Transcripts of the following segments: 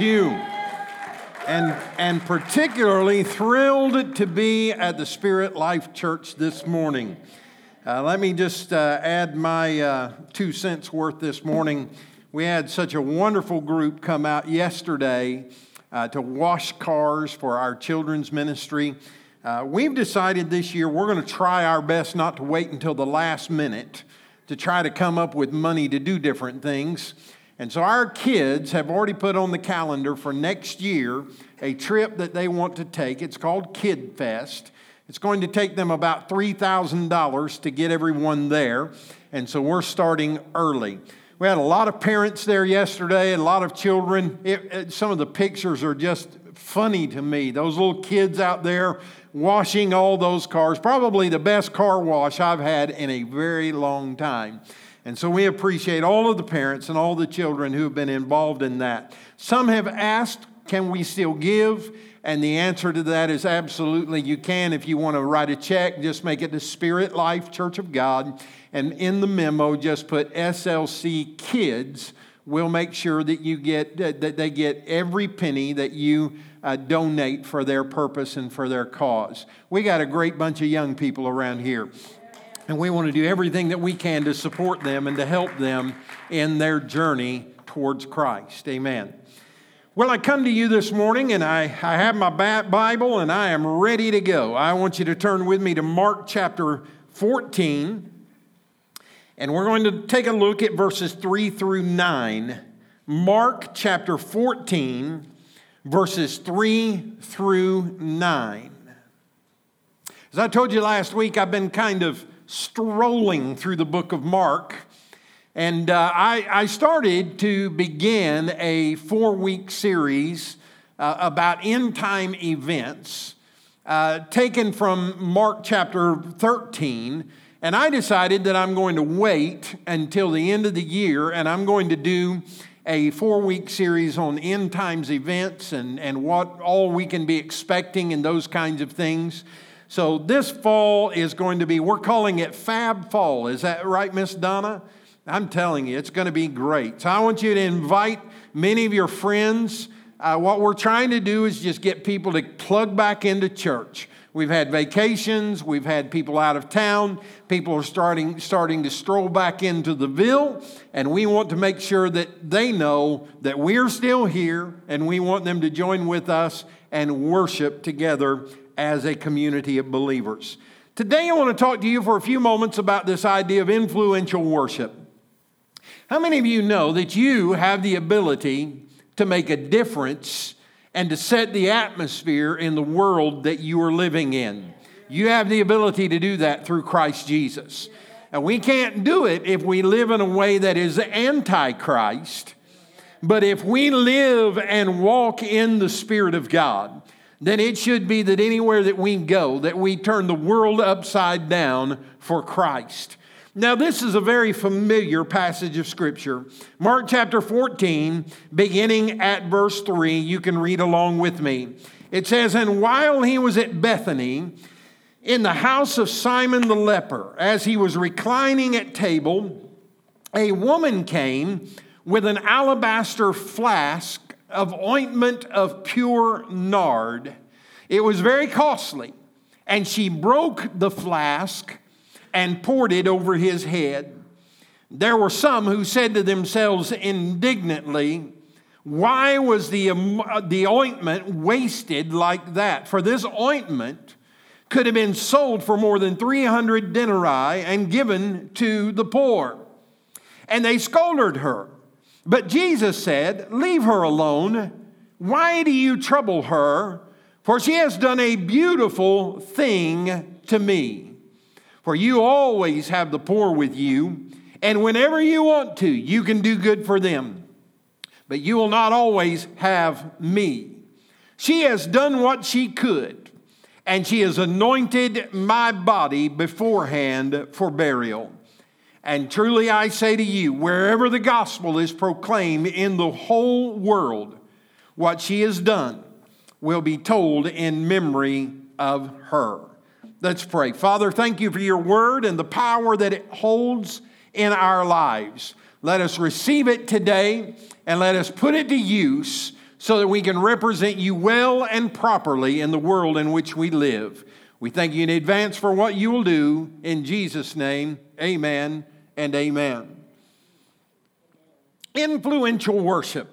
you. And and particularly thrilled to be at the spirit life church this morning. Uh, let me just uh, add my uh, two cents worth this morning. We had such a wonderful group come out yesterday uh, to wash cars for our children's ministry. Uh, we've decided this year we're going to try our best not to wait until the last minute to try to come up with money to do different things and so our kids have already put on the calendar for next year a trip that they want to take. It's called Kid Fest. It's going to take them about $3,000 to get everyone there. And so we're starting early. We had a lot of parents there yesterday, and a lot of children. It, it, some of the pictures are just funny to me. Those little kids out there washing all those cars, probably the best car wash I've had in a very long time. And so we appreciate all of the parents and all the children who have been involved in that. Some have asked, can we still give? And the answer to that is absolutely you can. If you want to write a check, just make it the Spirit Life Church of God. And in the memo, just put SLC Kids. We'll make sure that you get that they get every penny that you uh, donate for their purpose and for their cause. We got a great bunch of young people around here. And we want to do everything that we can to support them and to help them in their journey towards Christ. Amen. Well, I come to you this morning and I, I have my Bible and I am ready to go. I want you to turn with me to Mark chapter 14. And we're going to take a look at verses 3 through 9. Mark chapter 14, verses 3 through 9. As I told you last week, I've been kind of strolling through the book of Mark. And uh, I, I, started to begin a four week series uh, about end time events uh, taken from Mark chapter 13. And I decided that I'm going to wait until the end of the year and I'm going to do a four week series on end times events and, and what all we can be expecting and those kinds of things. So this fall is going to be, we're calling it Fab Fall. Is that right, Miss Donna? I'm telling you, it's going to be great. So I want you to invite many of your friends. Uh, what we're trying to do is just get people to plug back into church. We've had vacations, we've had people out of town, people are starting, starting to stroll back into the Ville, and we want to make sure that they know that we're still here and we want them to join with us and worship together as a community of believers. Today, I want to talk to you for a few moments about this idea of influential worship. How many of you know that you have the ability to make a difference and to set the atmosphere in the world that you are living in? You have the ability to do that through Christ Jesus. And we can't do it if we live in a way that is anti-Christ. But if we live and walk in the Spirit of God, then it should be that anywhere that we go, that we turn the world upside down for Christ. Now, this is a very familiar passage of Scripture. Mark chapter 14, beginning at verse 3, you can read along with me. It says, And while he was at Bethany, in the house of Simon the leper, as he was reclining at table, a woman came with an alabaster flask of ointment of pure nard. It was very costly. And she broke the flask and poured it over his head. There were some who said to themselves indignantly, Why was the, um, the ointment wasted like that? For this ointment could have been sold for more than 300 denarii and given to the poor. And they scolded her. But Jesus said, Leave her alone. Why do you trouble her? For she has done a beautiful thing to me. For you always have the poor with you, and whenever you want to, you can do good for them. But you will not always have me. She has done what she could, and she has anointed my body beforehand for burial. And truly I say to you, wherever the gospel is proclaimed in the whole world, what she has done will be told in memory of her. Let's pray. Father, thank you for your word and the power that it holds in our lives. Let us receive it today and let us put it to use so that we can represent you well and properly in the world in which we live. We thank you in advance for what you will do. In Jesus' name, amen and amen. Influential worship.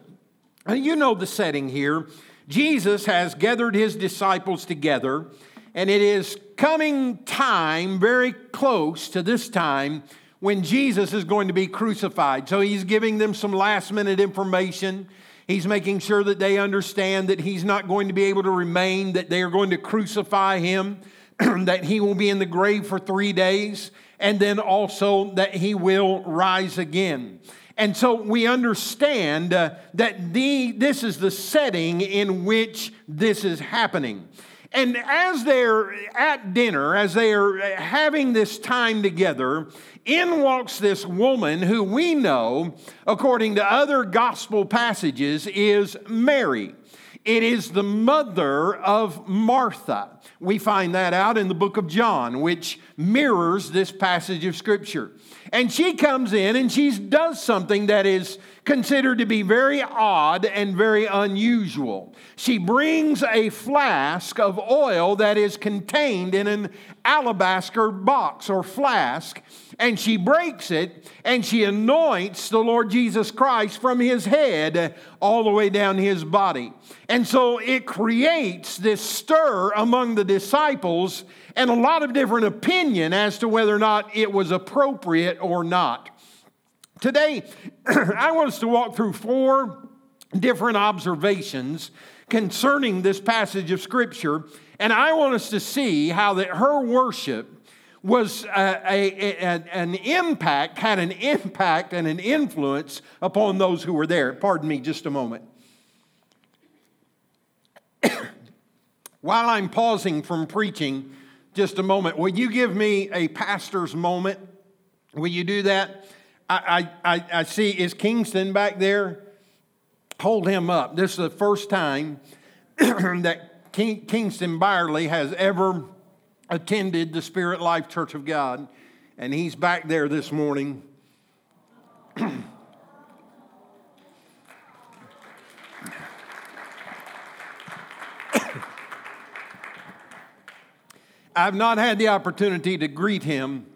Uh, you know the setting here. Jesus has gathered his disciples together, and it is coming time, very close to this time, when Jesus is going to be crucified. So he's giving them some last minute information. He's making sure that they understand that he's not going to be able to remain, that they are going to crucify him. that he will be in the grave for three days, and then also that he will rise again. And so we understand uh, that the, this is the setting in which this is happening. And as they're at dinner, as they are having this time together, in walks this woman who we know, according to other gospel passages, is Mary. It is the mother of Martha. We find that out in the book of John, which mirrors this passage of Scripture. And she comes in and she does something that is considered to be very odd and very unusual. She brings a flask of oil that is contained in an alabaster box or flask, and she breaks it and she anoints the Lord Jesus Christ from his head all the way down his body. And so it creates this stir among the disciples and a lot of different opinion as to whether or not it was appropriate or not. Today, I want us to walk through four different observations concerning this passage of Scripture, and I want us to see how that her worship was a, a, a, an impact, had an impact and an influence upon those who were there. Pardon me just a moment. While I'm pausing from preaching, just a moment, will you give me a pastor's moment? Will you do that? I, I, I see, is Kingston back there? Hold him up. This is the first time that King, Kingston Byerly has ever attended the Spirit Life Church of God, and he's back there this morning. I've not had the opportunity to greet him,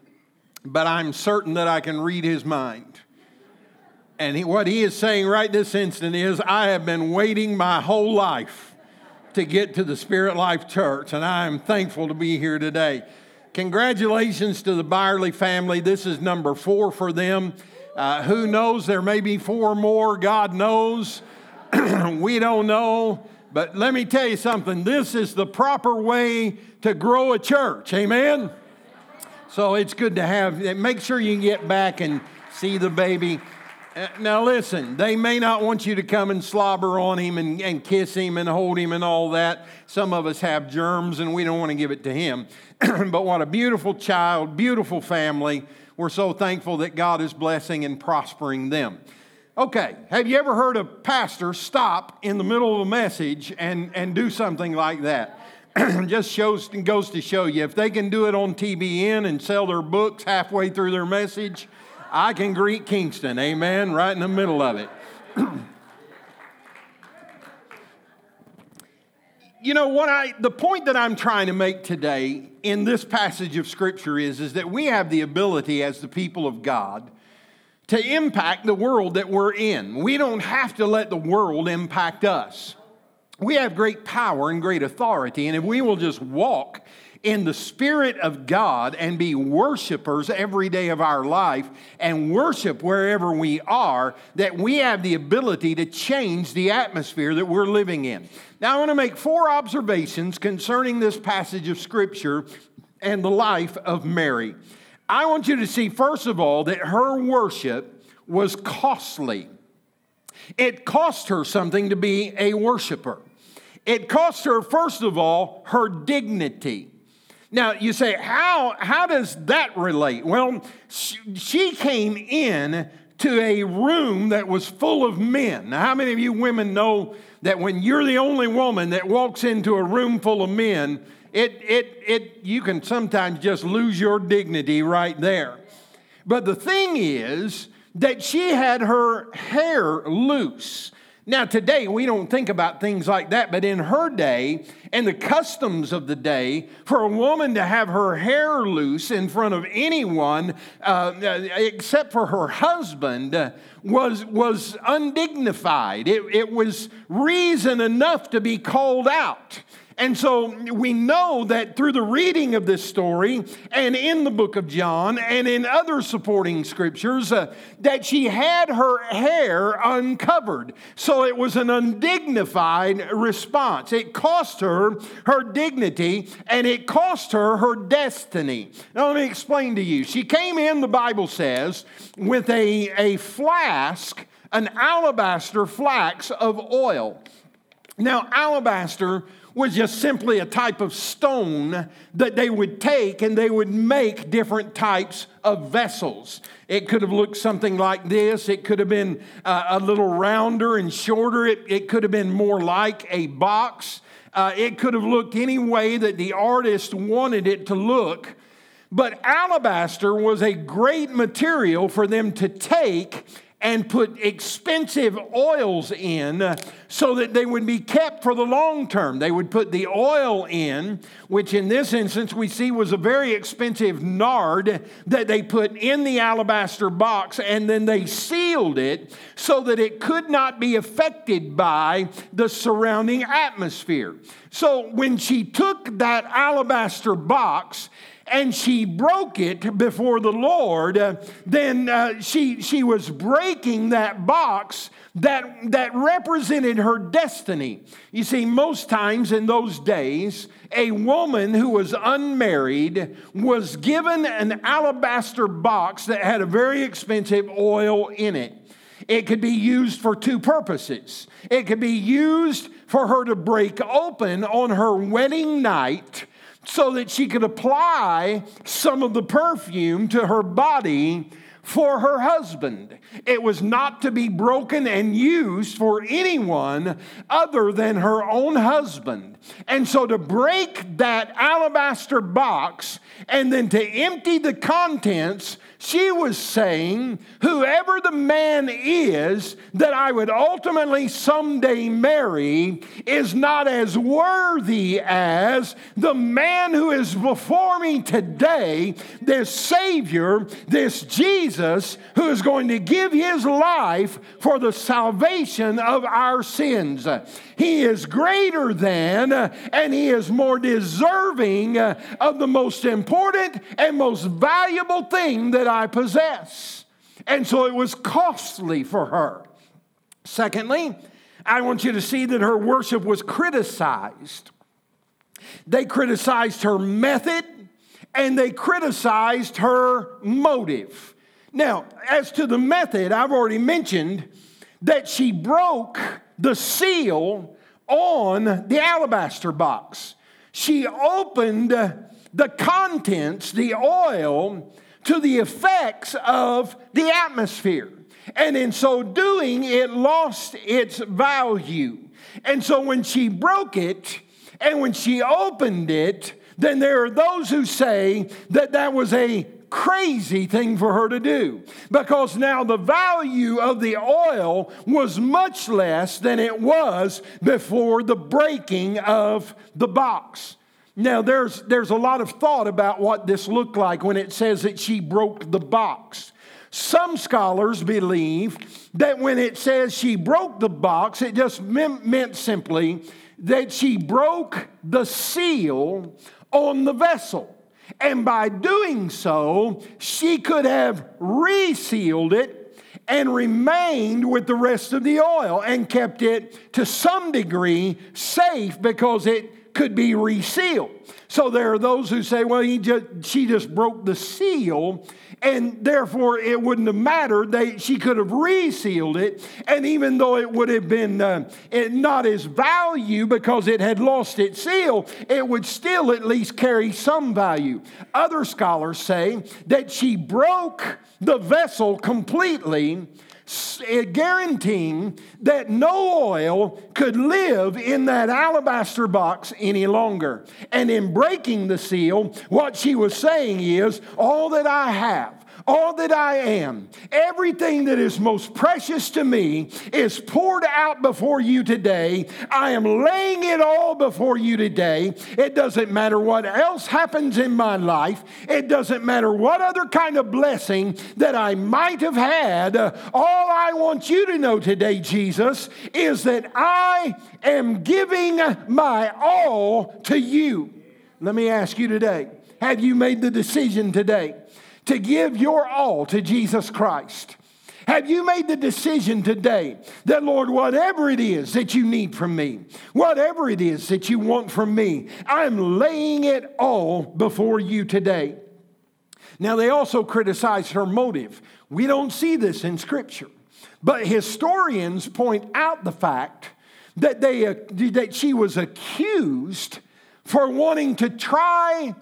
but I'm certain that I can read his mind. And he, what he is saying right this instant is, I have been waiting my whole life to get to the Spirit Life Church, and I am thankful to be here today. Congratulations to the Byerly family. This is number four for them. Uh, who knows? There may be four more. God knows. we don't know. But let me tell you something this is the proper way to grow a church. Amen? So it's good to have, make sure you get back and see the baby. Uh, now, listen, they may not want you to come and slobber on him and, and kiss him and hold him and all that. Some of us have germs and we don't want to give it to him. but what a beautiful child, beautiful family. We're so thankful that God is blessing and prospering them. Okay, have you ever heard a pastor stop in the middle of a message and, and do something like that? Just shows goes to show you if they can do it on TBN and sell their books halfway through their message, I can greet Kingston, amen, right in the middle of it. you know what I the point that I'm trying to make today in this passage of scripture is is that we have the ability as the people of God to impact the world that we're in. We don't have to let the world impact us. We have great power and great authority, and if we will just walk in the Spirit of God and be worshipers every day of our life and worship wherever we are, that we have the ability to change the atmosphere that we're living in. Now, I want to make four observations concerning this passage of Scripture and the life of Mary. I want you to see, first of all, that her worship was costly. It cost her something to be a worshiper. It cost her, first of all, her dignity. Now, you say, how, how does that relate? Well, she came in to a room that was full of men. Now, how many of you women know that when you're the only woman that walks into a room full of men, it, it, it, you can sometimes just lose your dignity right there. But the thing is that she had her hair loose. Now, today, we don't think about things like that, but in her day and the customs of the day, for a woman to have her hair loose in front of anyone uh, except for her husband uh, was, was undignified. It, it was reason enough to be called out. And so we know that through the reading of this story and in the book of John and in other supporting scriptures, uh, that she had her hair uncovered. So it was an undignified response. It cost her her dignity and it cost her her destiny. Now, let me explain to you. She came in, the Bible says, with a, a flask, an alabaster flax of oil. Now, alabaster was just simply a type of stone that they would take and they would make different types of vessels. It could have looked something like this. It could have been uh, a little rounder and shorter. It, it could have been more like a box. Uh, it could have looked any way that the artist wanted it to look. But alabaster was a great material for them to take and put expensive oils in so that they would be kept for the long term. They would put the oil in, which in this instance we see was a very expensive nard that they put in the alabaster box and then they sealed it so that it could not be affected by the surrounding atmosphere. So when she took that alabaster box, and she broke it before the Lord, uh, then uh, she, she was breaking that box that, that represented her destiny. You see, most times in those days, a woman who was unmarried was given an alabaster box that had a very expensive oil in it. It could be used for two purposes. It could be used for her to break open on her wedding night so that she could apply some of the perfume to her body for her husband. It was not to be broken and used for anyone other than her own husband. And so to break that alabaster box and then to empty the contents she was saying, whoever the man is that I would ultimately someday marry is not as worthy as the man who is before me today, this Savior, this Jesus, who is going to give his life for the salvation of our sins. He is greater than and he is more deserving of the most important and most valuable thing that I possess. And so it was costly for her. Secondly, I want you to see that her worship was criticized. They criticized her method and they criticized her motive. Now, as to the method, I've already mentioned that she broke the seal on the alabaster box. She opened the contents, the oil, to the effects of the atmosphere. And in so doing, it lost its value. And so when she broke it and when she opened it, then there are those who say that that was a crazy thing for her to do because now the value of the oil was much less than it was before the breaking of the box. Now, there's, there's a lot of thought about what this looked like when it says that she broke the box. Some scholars believe that when it says she broke the box, it just meant simply that she broke the seal on the vessel. And by doing so, she could have resealed it and remained with the rest of the oil and kept it to some degree safe because it could be resealed. So there are those who say, well, just, she just broke the seal and therefore it wouldn't have mattered. They, she could have resealed it, and even though it would have been uh, not as value because it had lost its seal, it would still at least carry some value. Other scholars say that she broke the vessel completely Eh, guaranteeing that no oil could live in that alabaster box any longer. And in breaking the seal, what she was saying is all that I have all that I am, everything that is most precious to me is poured out before you today. I am laying it all before you today. It doesn't matter what else happens in my life, it doesn't matter what other kind of blessing that I might have had. All I want you to know today, Jesus, is that I am giving my all to you. Let me ask you today have you made the decision today? To give your all to Jesus Christ? Have you made the decision today that, Lord, whatever it is that you need from me, whatever it is that you want from me, I'm laying it all before you today? Now, they also criticized her motive. We don't see this in Scripture, but historians point out the fact that, they, uh, that she was accused for wanting to try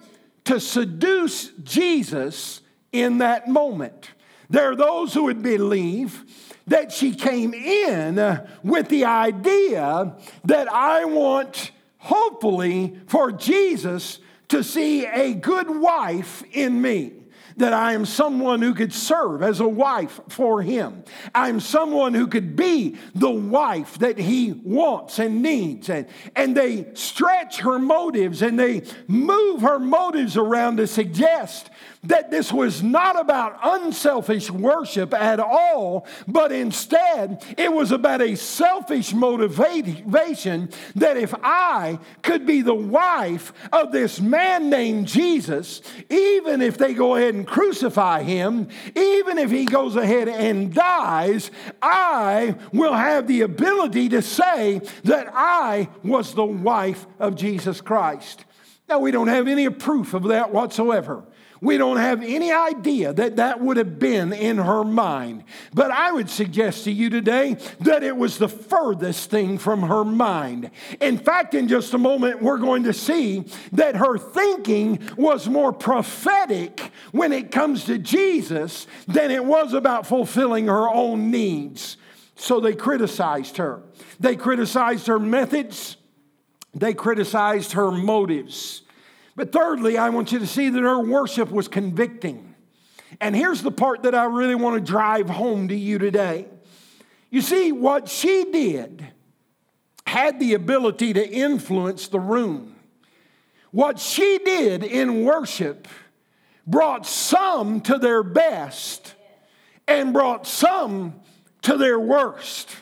to seduce Jesus in that moment. There are those who would believe that she came in with the idea that I want, hopefully, for Jesus to see a good wife in me that I am someone who could serve as a wife for him. I'm someone who could be the wife that he wants and needs. And, and they stretch her motives and they move her motives around to suggest that this was not about unselfish worship at all, but instead it was about a selfish motivation that if I could be the wife of this man named Jesus, even if they go ahead and crucify him, even if he goes ahead and dies, I will have the ability to say that I was the wife of Jesus Christ. Now, we don't have any proof of that whatsoever. We don't have any idea that that would have been in her mind. But I would suggest to you today that it was the furthest thing from her mind. In fact, in just a moment, we're going to see that her thinking was more prophetic when it comes to Jesus than it was about fulfilling her own needs. So they criticized her. They criticized her methods. They criticized her motives. But thirdly, I want you to see that her worship was convicting. And here's the part that I really want to drive home to you today. You see, what she did had the ability to influence the room. What she did in worship brought some to their best and brought some to their worst.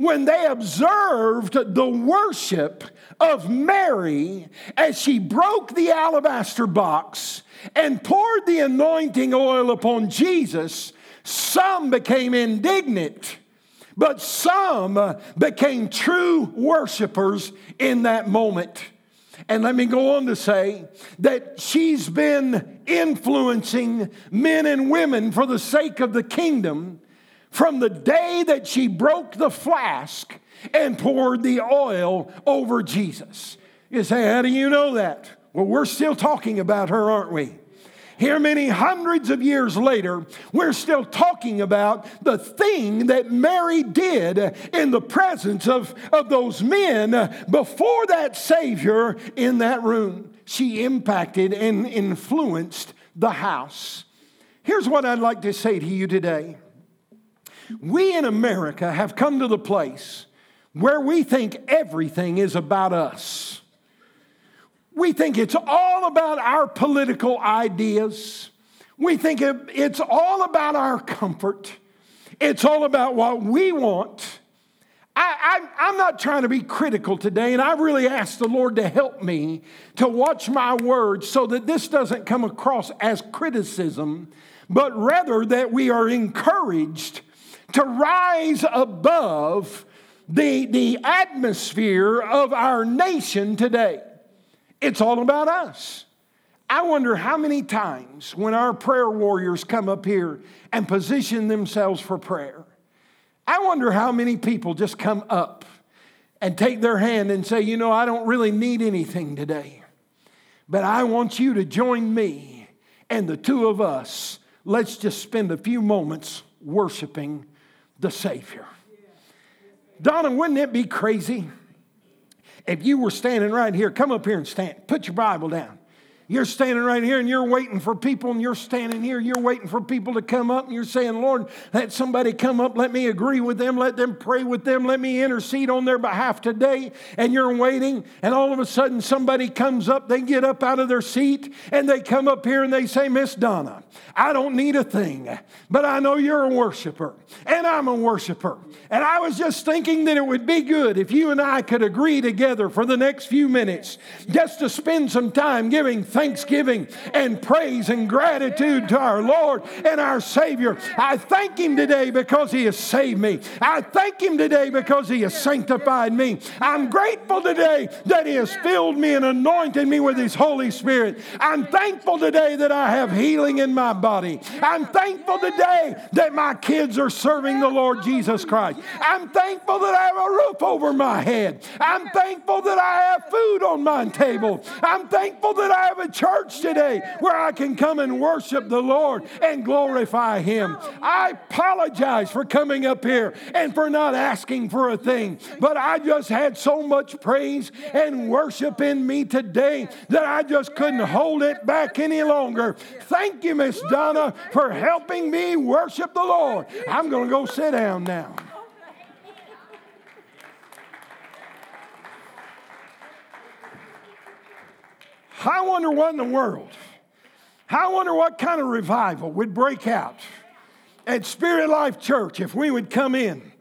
When they observed the worship of Mary as she broke the alabaster box and poured the anointing oil upon Jesus, some became indignant, but some became true worshipers in that moment. And let me go on to say that she's been influencing men and women for the sake of the kingdom from the day that she broke the flask and poured the oil over Jesus. You say, How do you know that? Well, we're still talking about her, aren't we? Here, many hundreds of years later, we're still talking about the thing that Mary did in the presence of, of those men before that Savior in that room. She impacted and influenced the house. Here's what I'd like to say to you today. We in America have come to the place where we think everything is about us. We think it's all about our political ideas. We think it's all about our comfort. It's all about what we want. I, am not trying to be critical today, and I really ask the Lord to help me to watch my words so that this doesn't come across as criticism, but rather that we are encouraged to rise above the, the atmosphere of our nation today. It's all about us. I wonder how many times when our prayer warriors come up here and position themselves for prayer, I wonder how many people just come up and take their hand and say, You know, I don't really need anything today, but I want you to join me and the two of us. Let's just spend a few moments worshiping the Savior. Donna, wouldn't it be crazy if you were standing right here? Come up here and stand. Put your Bible down. You're standing right here and you're waiting for people, and you're standing here, you're waiting for people to come up, and you're saying, Lord, let somebody come up, let me agree with them, let them pray with them, let me intercede on their behalf today. And you're waiting, and all of a sudden somebody comes up, they get up out of their seat, and they come up here and they say, Miss Donna, I don't need a thing, but I know you're a worshiper, and I'm a worshiper. And I was just thinking that it would be good if you and I could agree together for the next few minutes just to spend some time giving thanks thanksgiving and praise and gratitude to our Lord and our Savior. I thank Him today because He has saved me. I thank Him today because He has sanctified me. I'm grateful today that He has filled me and anointed me with His Holy Spirit. I'm thankful today that I have healing in my body. I'm thankful today that my kids are serving the Lord Jesus Christ. I'm thankful that I have a roof over my head. I'm thankful that I have food on my table. I'm thankful that I have a church today where I can come and worship the Lord and glorify Him. I apologize for coming up here and for not asking for a thing, but I just had so much praise and worship in me today that I just couldn't hold it back any longer. Thank you, Miss Donna, for helping me worship the Lord. I'm going to go sit down now. I wonder what in the world, I wonder what kind of revival would break out at Spirit Life Church if we would come in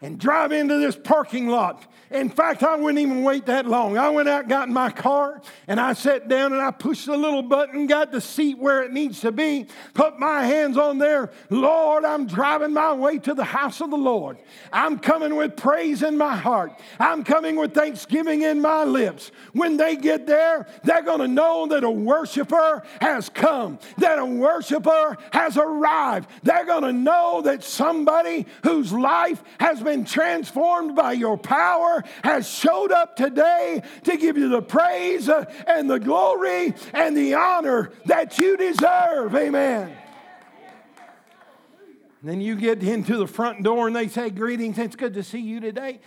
and drive into this parking lot in fact, I wouldn't even wait that long. I went out, got in my car, and I sat down and I pushed the little button, got the seat where it needs to be, put my hands on there. Lord, I'm driving my way to the house of the Lord. I'm coming with praise in my heart. I'm coming with thanksgiving in my lips. When they get there, they're going to know that a worshiper has come, that a worshiper has arrived. They're going to know that somebody whose life has been transformed by your power has showed up today to give you the praise uh, and the glory and the honor that you deserve. Amen. then you get into the front door and they say, Greetings, it's good to see you today.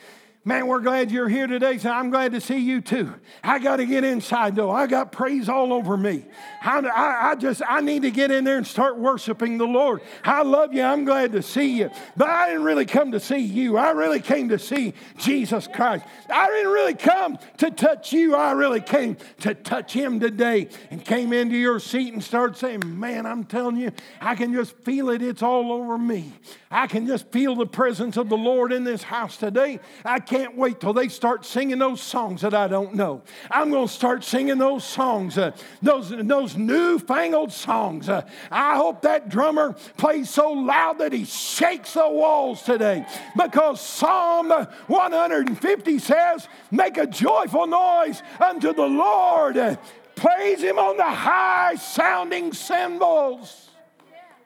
Man, we're glad you're here today. So I'm glad to see you too. I got to get inside though. I got praise all over me. I, I, just, I need to get in there and start worshiping the Lord. I love you. I'm glad to see you. But I didn't really come to see you. I really came to see Jesus Christ. I didn't really come to touch you. I really came to touch him today and came into your seat and started saying, man, I'm telling you, I can just feel it. It's all over me. I can just feel the presence of the Lord in this house today. I can't can't wait till they start singing those songs that I don't know. I'm going to start singing those songs, uh, those, those newfangled songs. Uh, I hope that drummer plays so loud that he shakes the walls today because Psalm 150 says, Make a joyful noise unto the Lord. Uh, praise him on the high sounding cymbals.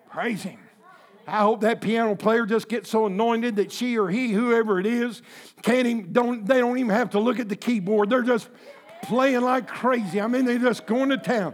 Praise him. I hope that piano player just gets so anointed that she or he, whoever it is, can't even, don't, they don't even have to look at the keyboard. They're just playing like crazy. I mean, they're just going to town.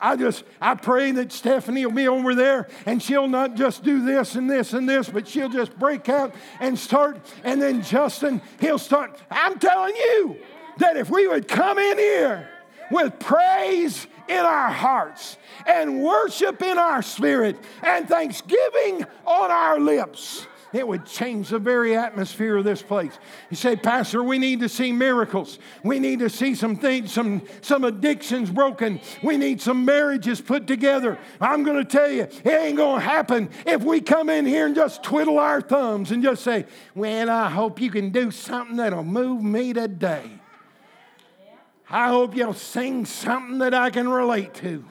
I just, I pray that Stephanie will be over there and she'll not just do this and this and this, but she'll just break out and start. And then Justin, he'll start. I'm telling you that if we would come in here with praise in our hearts and worship in our spirit and thanksgiving on our lips, it would change the very atmosphere of this place. You say, Pastor, we need to see miracles. We need to see some things, some, some addictions broken. We need some marriages put together. I'm going to tell you, it ain't going to happen if we come in here and just twiddle our thumbs and just say, Well, I hope you can do something that'll move me today. I hope you'll sing something that I can relate to.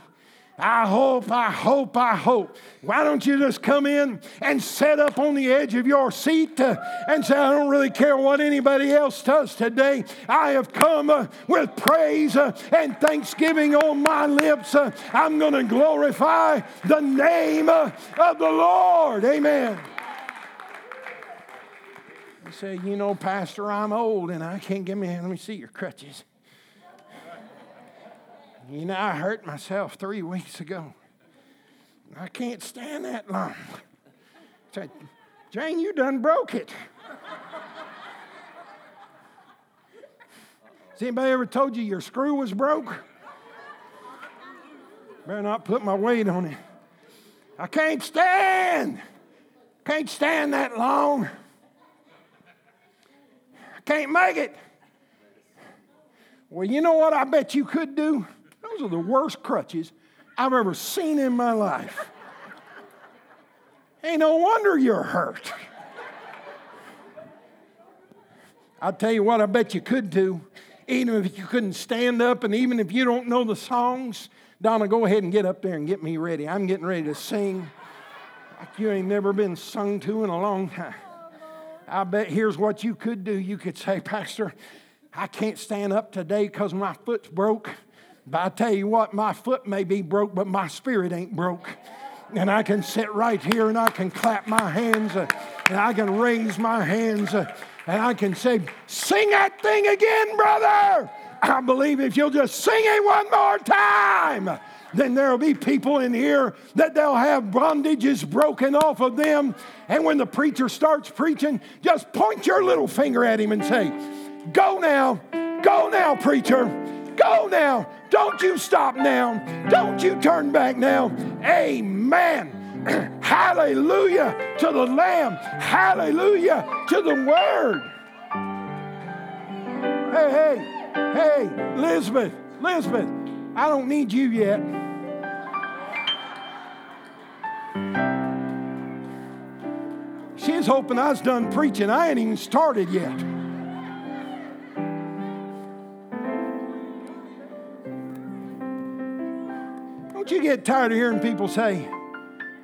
I hope, I hope, I hope. Why don't you just come in and set up on the edge of your seat uh, and say, I don't really care what anybody else does today. I have come uh, with praise uh, and thanksgiving on my lips. Uh, I'm going to glorify the name uh, of the Lord. Amen. You say, you know, Pastor, I'm old and I can't get me. Let me see your crutches. You know, I hurt myself three weeks ago. I can't stand that long. Jane, you done broke it. Has anybody ever told you your screw was broke? Better not put my weight on it. I can't stand. Can't stand that long. I can't make it. Well, you know what I bet you could do? Those are the worst crutches I've ever seen in my life. Ain't no wonder you're hurt. I'll tell you what, I bet you could do. Even if you couldn't stand up, and even if you don't know the songs, Donna, go ahead and get up there and get me ready. I'm getting ready to sing like you ain't never been sung to in a long time. I bet here's what you could do. You could say, Pastor, I can't stand up today because my foot's broke. But I tell you what, my foot may be broke, but my spirit ain't broke. And I can sit right here and I can clap my hands uh, and I can raise my hands uh, and I can say, Sing that thing again, brother. I believe if you'll just sing it one more time, then there'll be people in here that they'll have bondages broken off of them. And when the preacher starts preaching, just point your little finger at him and say, Go now, go now, preacher, go now. Don't you stop now. Don't you turn back now. Amen. Hallelujah to the Lamb. Hallelujah to the Word. Hey, hey, hey, Elizabeth, Elizabeth, I don't need you yet. She's hoping I was done preaching. I ain't even started yet. Don't you get tired of hearing people say,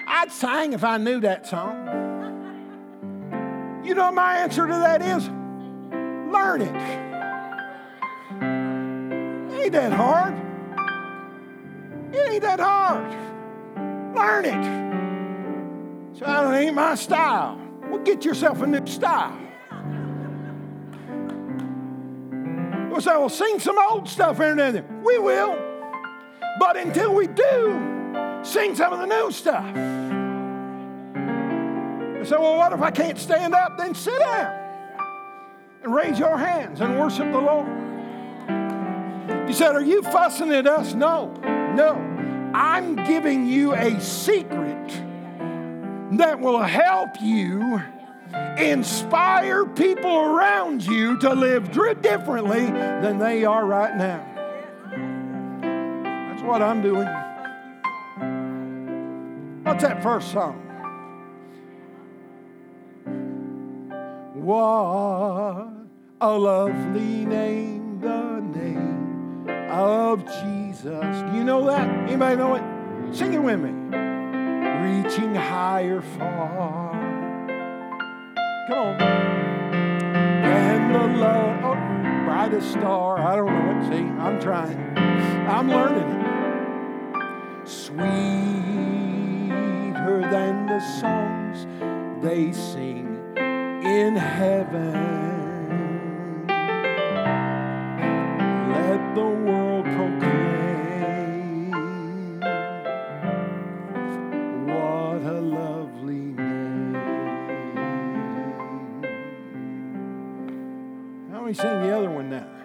I'd sing if I knew that song? You know my answer to that is learn it. it ain't that hard. It ain't that hard. Learn it. So that ain't my style. Well, get yourself a new style. We'll say, well, sing some old stuff in there. We will. But until we do, sing some of the new stuff. So, well, what if I can't stand up? Then sit down and raise your hands and worship the Lord. You said, Are you fussing at us? No, no. I'm giving you a secret that will help you inspire people around you to live differently than they are right now. What I'm doing. What's that first song? What a lovely name, the name of Jesus. Do you know that? Anybody know it? Sing it with me. Reaching higher far. Come on. And the love, oh, brightest star. I don't know it. See, I'm trying. I'm learning it. Sweeter than the songs they sing in heaven. Let the world proclaim what a lovely name. Now we sing the other one now.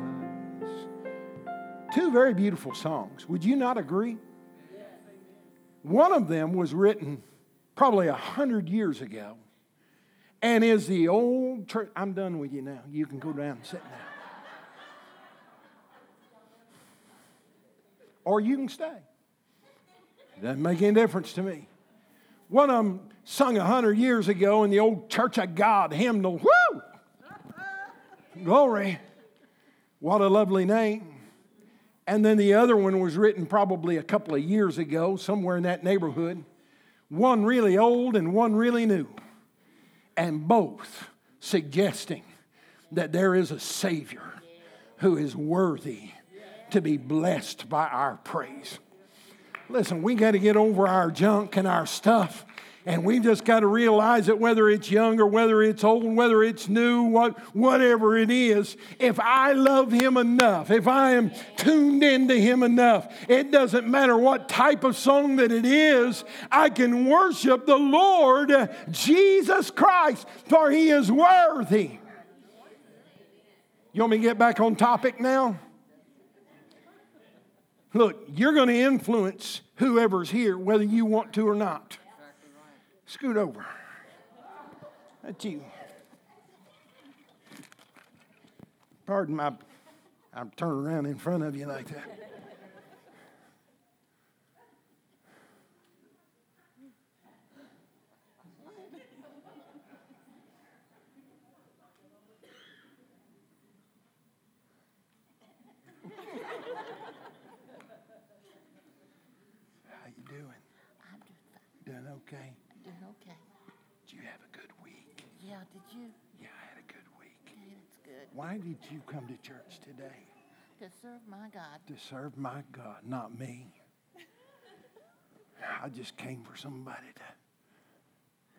Two very beautiful songs. Would you not agree? One of them was written probably a hundred years ago and is the old church. I'm done with you now. You can go down and sit now. Or you can stay. Doesn't make any difference to me. One of them sung a hundred years ago in the old Church of God hymnal. Woo! Glory. What a lovely name. And then the other one was written probably a couple of years ago, somewhere in that neighborhood. One really old and one really new. And both suggesting that there is a Savior who is worthy to be blessed by our praise. Listen, we got to get over our junk and our stuff. And we've just got to realize that whether it's young or whether it's old, whether it's new, what, whatever it is, if I love Him enough, if I am tuned into Him enough, it doesn't matter what type of song that it is, I can worship the Lord Jesus Christ, for He is worthy. You want me to get back on topic now? Look, you're going to influence whoever's here, whether you want to or not. Scoot over. That's you. Pardon my, I'm turning around in front of you like that. okay? Doing okay. Did you have a good week? Yeah, did you? Yeah, I had a good week. Okay, that's good. Why did you come to church today? To serve my God. To serve my God, not me. I just came for somebody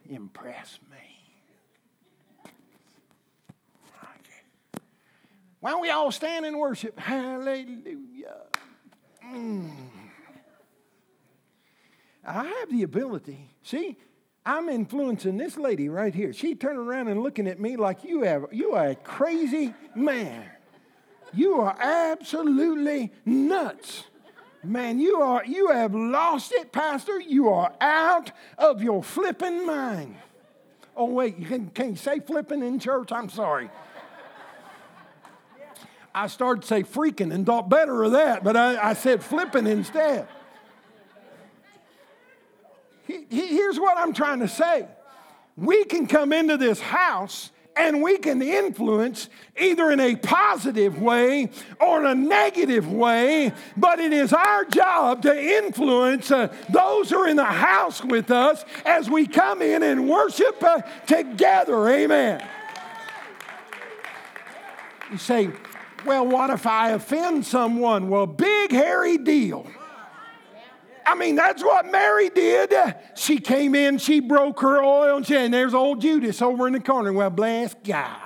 to impress me. Okay. Why don't we all stand and worship? Hallelujah. Mm. I have the ability. See, I'm influencing this lady right here. She turned around and looking at me like you have you are a crazy man. You are absolutely nuts. Man, you are you have lost it, Pastor. You are out of your flipping mind. Oh, wait, you can, can you say flipping in church? I'm sorry. I started to say freaking and thought better of that, but I, I said flipping instead here's what I'm trying to say we can come into this house and we can influence either in a positive way or in a negative way, but it is our job to influence uh, those who are in the house with us as we come in and worship uh, together. Amen. You say, well, what if I offend someone? Well, big, hairy deal. I mean, that's what Mary did. She came in, she broke her oil, and, she, and there's old Judas over in the corner. Well, bless God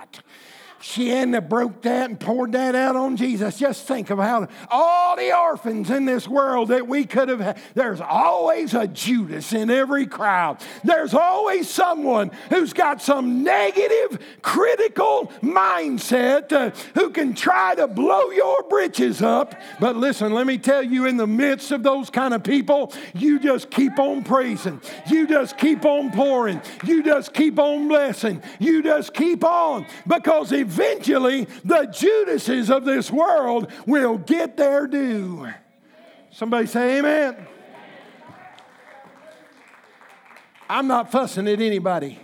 she hadn't have broke that and poured that out on Jesus. Just think of how all the orphans in this world that we could have had. There's always a Judas in every crowd. There's always someone who's got some negative, critical mindset uh, who can try to blow your britches up. But listen, let me tell you, in the midst of those kind of people, you just keep on praising. You just keep on pouring. You just keep on blessing. You just keep on because if eventually the Judases of this world will get their due. Somebody say amen. I'm not fussing at anybody.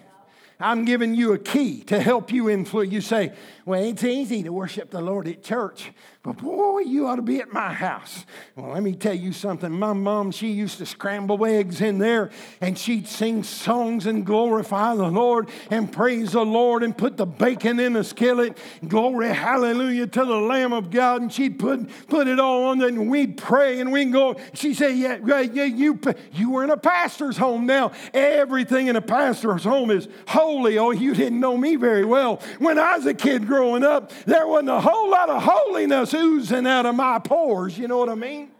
I'm giving you a key to help you influence. You say, well, it's easy to worship the Lord at church. But boy, you ought to be at my house. Well, let me tell you something. My mom, she used to scramble eggs in there and she'd sing songs and glorify the Lord and praise the Lord and put the bacon in the skillet. Glory, hallelujah to the Lamb of God. And she'd put, put it all on there and we'd pray and we'd go. She'd say, yeah, yeah, you, you were in a pastor's home now. Everything in a pastor's home is holy. Oh, you didn't know me very well. When I was a kid growing up, there wasn't a whole lot of holiness oozing out of my pores. You know what I mean?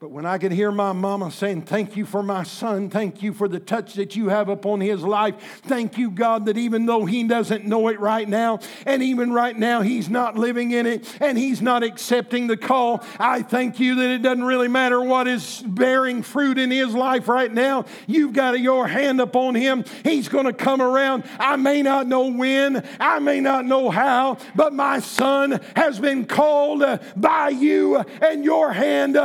But when I could hear my mama saying, Thank you for my son, thank you for the touch that you have upon his life, thank you, God, that even though he doesn't know it right now, and even right now he's not living in it, and he's not accepting the call, I thank you that it doesn't really matter what is bearing fruit in his life right now. You've got your hand upon him. He's going to come around. I may not know when, I may not know how, but my son has been called by you, and your hand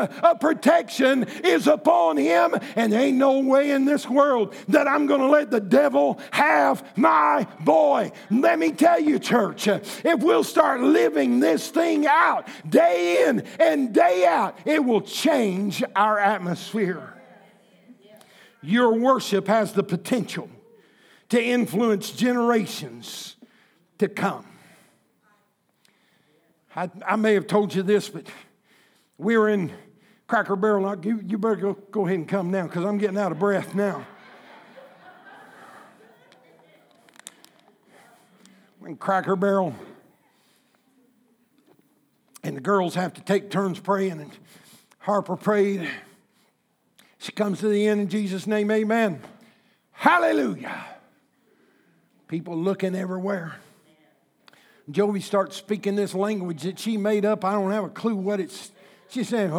protection is upon him, and there ain't no way in this world that I'm going to let the devil have my boy. Let me tell you, church, if we'll start living this thing out day in and day out, it will change our atmosphere. Your worship has the potential to influence generations to come. I, I may have told you this, but we were in Cracker Barrel. You, you better go, go ahead and come now because I'm getting out of breath now. In Cracker Barrel, and the girls have to take turns praying, and Harper prayed. She comes to the end in Jesus' name, amen. Hallelujah. People looking everywhere. Jovi starts speaking this language that she made up. I don't have a clue what it's. She said,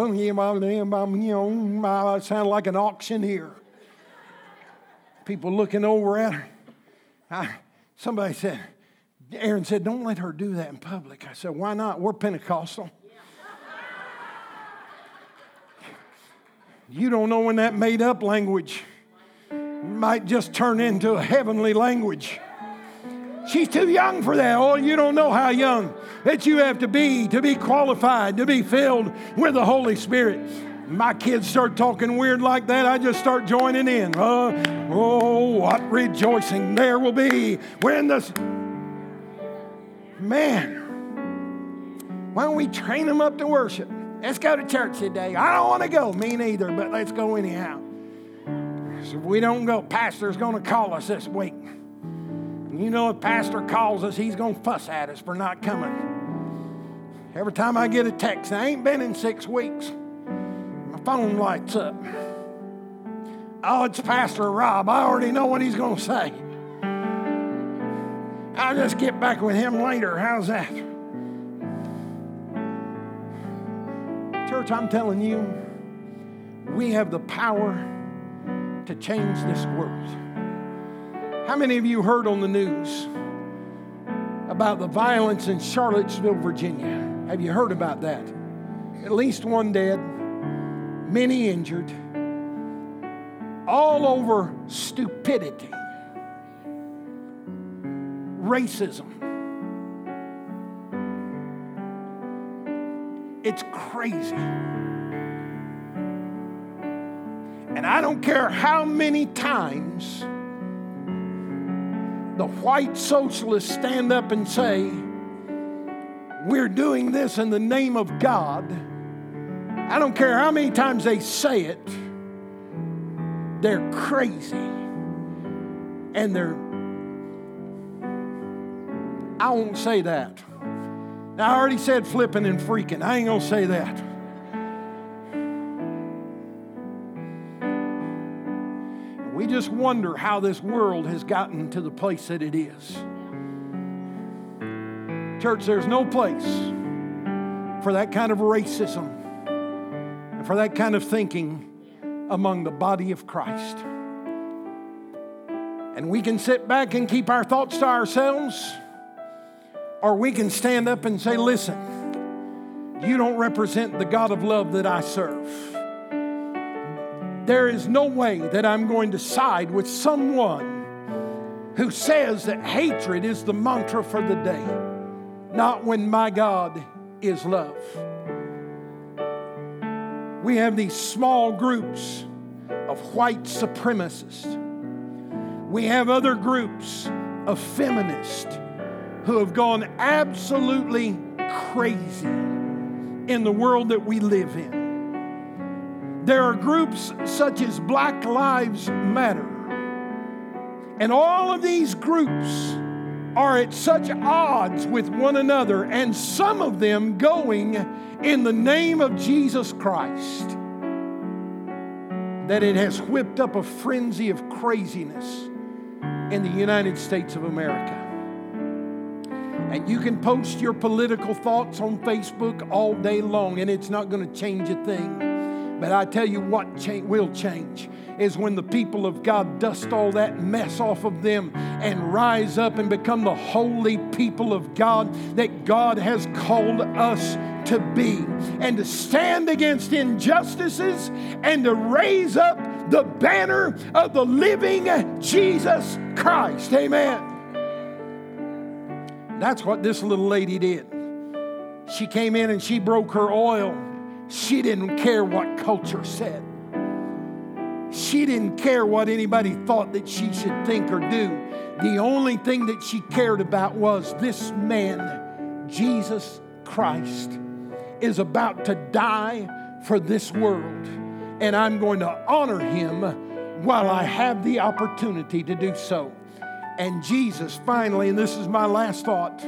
know, I sound like an auctioneer. People looking over at her. I, somebody said, Aaron said, don't let her do that in public. I said, why not? We're Pentecostal. You don't know when that made up language might just turn into a heavenly language. She's too young for that. Oh, you don't know how young that you have to be to be qualified, to be filled with the Holy Spirit. My kids start talking weird like that, I just start joining in. Uh, oh, what rejoicing there will be when the. Man, why don't we train them up to worship? Let's go to church today. I don't want to go. Me neither, but let's go anyhow. So if we don't go, Pastor's going to call us this week. You know, if Pastor calls us, he's going to fuss at us for not coming. Every time I get a text, I ain't been in six weeks, my phone lights up. Oh, it's Pastor Rob. I already know what he's going to say. I'll just get back with him later. How's that? Church, I'm telling you, we have the power to change this world. How many of you heard on the news about the violence in Charlottesville, Virginia? Have you heard about that? At least one dead, many injured, all over stupidity, racism. It's crazy. And I don't care how many times the white socialists stand up and say, We're doing this in the name of God. I don't care how many times they say it, they're crazy. And they're, I won't say that. Now, I already said flipping and freaking. I ain't to say that. Just wonder how this world has gotten to the place that it is. Church, there's no place for that kind of racism and for that kind of thinking among the body of Christ. And we can sit back and keep our thoughts to ourselves or we can stand up and say, Listen, you don't represent the God of love that I serve. There is no way that I'm going to side with someone who says that hatred is the mantra for the day, not when my God is love. We have these small groups of white supremacists. We have other groups of feminists who have gone absolutely crazy in the world that we live in. There are groups such as Black Lives Matter. And all of these groups are at such odds with one another, and some of them going in the name of Jesus Christ, that it has whipped up a frenzy of craziness in the United States of America. And you can post your political thoughts on Facebook all day long, and it's not going to change a thing. But I tell you what cha- will change is when the people of God dust all that mess off of them and rise up and become the holy people of God that God has called us to be, and to stand against injustices and to raise up the banner of the living Jesus Christ. Amen. That's what this little lady did. She came in and she broke her oil. She didn't care what culture said. She didn't care what anybody thought that she should think or do. The only thing that she cared about was this man, Jesus Christ is about to die for this world, and I'm going to honor him while I have the opportunity to do so. And Jesus finally, and this is my last thought,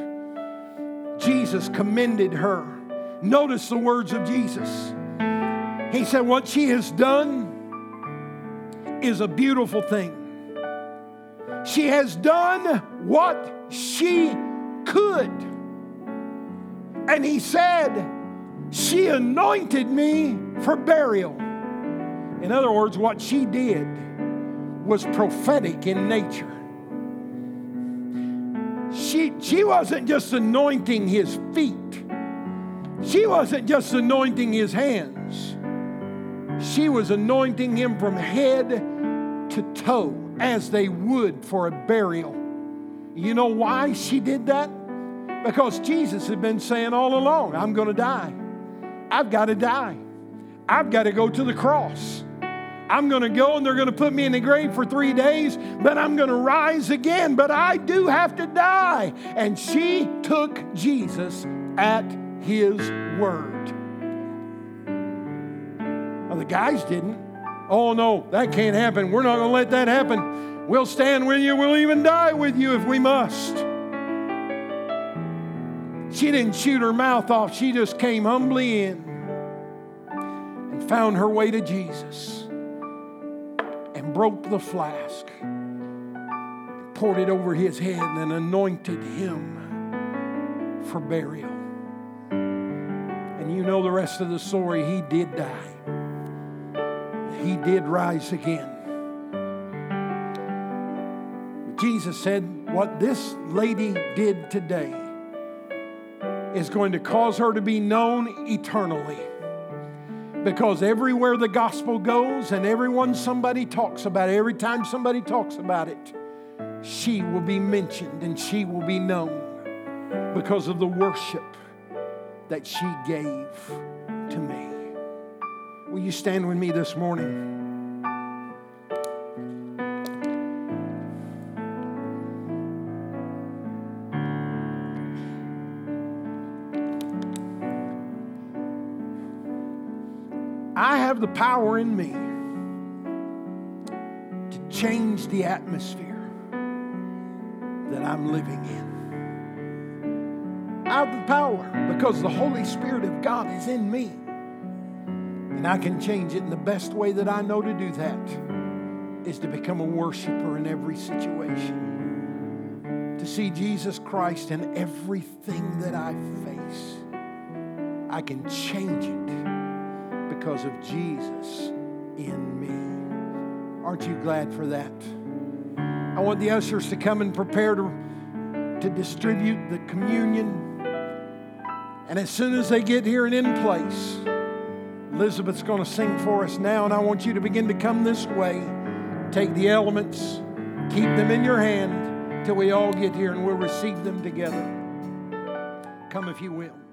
Jesus commended her. Notice the words of Jesus. He said, What she has done is a beautiful thing. She has done what she could. And he said, She anointed me for burial. In other words, what she did was prophetic in nature. She, she wasn't just anointing his feet, she wasn't just anointing his hands. She was anointing him from head to toe as they would for a burial. You know why she did that? Because Jesus had been saying all along, I'm going to die. I've got to die. I've got to go to the cross. I'm going to go and they're going to put me in the grave for three days, but I'm going to rise again. But I do have to die. And she took Jesus at his word. Well, the guys didn't. Oh, no, that can't happen. We're not going to let that happen. We'll stand with you. We'll even die with you if we must. She didn't shoot her mouth off. She just came humbly in and found her way to Jesus and broke the flask, poured it over his head, and anointed him for burial. And you know the rest of the story. He did die he did rise again. Jesus said, What this lady did today is going to cause her to be known eternally. Because everywhere the gospel goes and everyone somebody talks about it, every time somebody talks about it, she will be mentioned and she will be known because of the worship that she gave to me. Will you stand with me this morning? I have the power in me to change the atmosphere that I'm living in. Have the power because the Holy Spirit of God is in me. And I can change it. And the best way that I know to do that is to become a worshiper in every situation. To see Jesus Christ in everything that I face. I can change it because of Jesus in me. Aren't you glad for that? I want the ushers to come and prepare to, to distribute the communion. And as soon as they get here and in place, Elizabeth's going to sing for us now, and I want you to begin to come this way. Take the elements, keep them in your hand till we all get here and we'll receive them together. Come if you will.